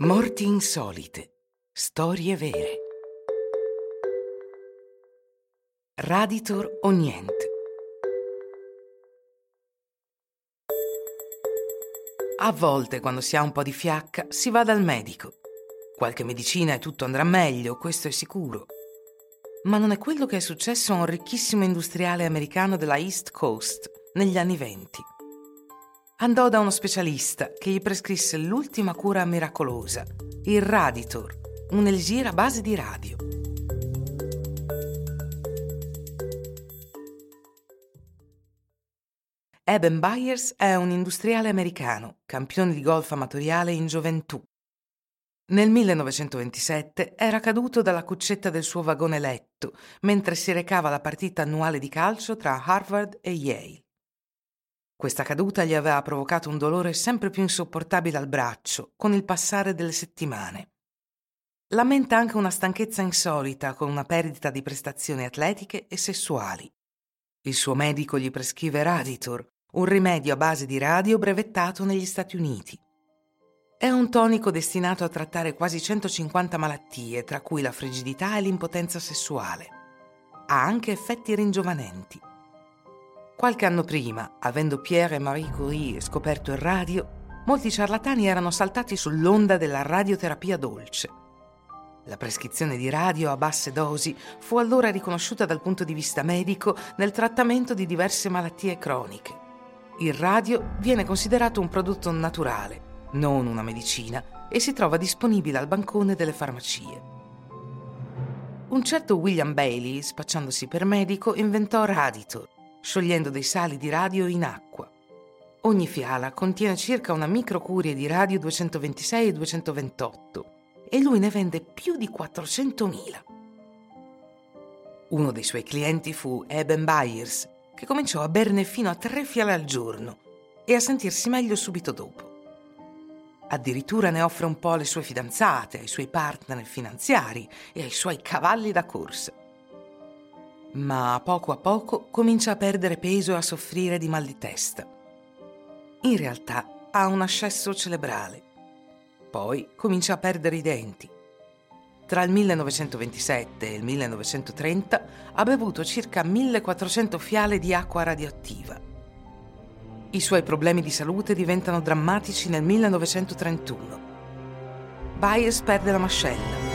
Morti insolite. Storie vere. Raditor o niente. A volte, quando si ha un po' di fiacca, si va dal medico. Qualche medicina e tutto andrà meglio, questo è sicuro. Ma non è quello che è successo a un ricchissimo industriale americano della East Coast negli anni venti andò da uno specialista che gli prescrisse l'ultima cura miracolosa, il Raditor, un a base di radio. Eben Byers è un industriale americano, campione di golf amatoriale in gioventù. Nel 1927 era caduto dalla cuccetta del suo vagone letto mentre si recava alla partita annuale di calcio tra Harvard e Yale. Questa caduta gli aveva provocato un dolore sempre più insopportabile al braccio con il passare delle settimane. Lamenta anche una stanchezza insolita con una perdita di prestazioni atletiche e sessuali. Il suo medico gli prescrive Raditor, un rimedio a base di radio brevettato negli Stati Uniti. È un tonico destinato a trattare quasi 150 malattie, tra cui la frigidità e l'impotenza sessuale. Ha anche effetti ringiovanenti. Qualche anno prima, avendo Pierre e Marie Curie scoperto il radio, molti ciarlatani erano saltati sull'onda della radioterapia dolce. La prescrizione di radio a basse dosi fu allora riconosciuta dal punto di vista medico nel trattamento di diverse malattie croniche. Il radio viene considerato un prodotto naturale, non una medicina, e si trova disponibile al bancone delle farmacie. Un certo William Bailey, spacciandosi per medico, inventò Raditor, sciogliendo dei sali di radio in acqua. Ogni fiala contiene circa una microcurie di radio 226 e 228 e lui ne vende più di 400.000. Uno dei suoi clienti fu Eben Byers, che cominciò a berne fino a tre fiale al giorno e a sentirsi meglio subito dopo. Addirittura ne offre un po' alle sue fidanzate, ai suoi partner finanziari e ai suoi cavalli da corsa ma poco a poco comincia a perdere peso e a soffrire di mal di testa. In realtà ha un ascesso cerebrale. Poi comincia a perdere i denti. Tra il 1927 e il 1930 ha bevuto circa 1400 fiale di acqua radioattiva. I suoi problemi di salute diventano drammatici nel 1931. Byers perde la mascella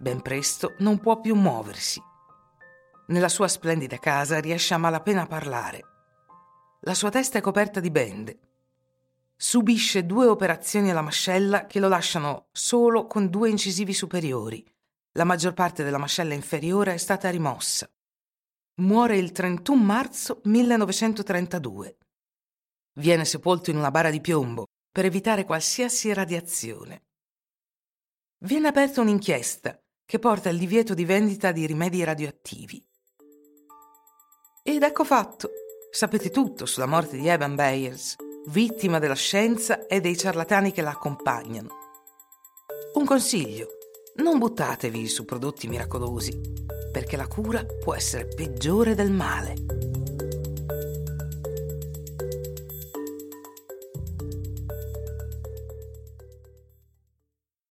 Ben presto non può più muoversi. Nella sua splendida casa riesce a malapena a parlare. La sua testa è coperta di bende. Subisce due operazioni alla mascella che lo lasciano solo con due incisivi superiori. La maggior parte della mascella inferiore è stata rimossa. Muore il 31 marzo 1932. Viene sepolto in una bara di piombo per evitare qualsiasi radiazione. Viene aperta un'inchiesta che porta al divieto di vendita di rimedi radioattivi. Ed ecco fatto. Sapete tutto sulla morte di Evan Byers, vittima della scienza e dei ciarlatani che la accompagnano. Un consiglio, non buttatevi su prodotti miracolosi, perché la cura può essere peggiore del male.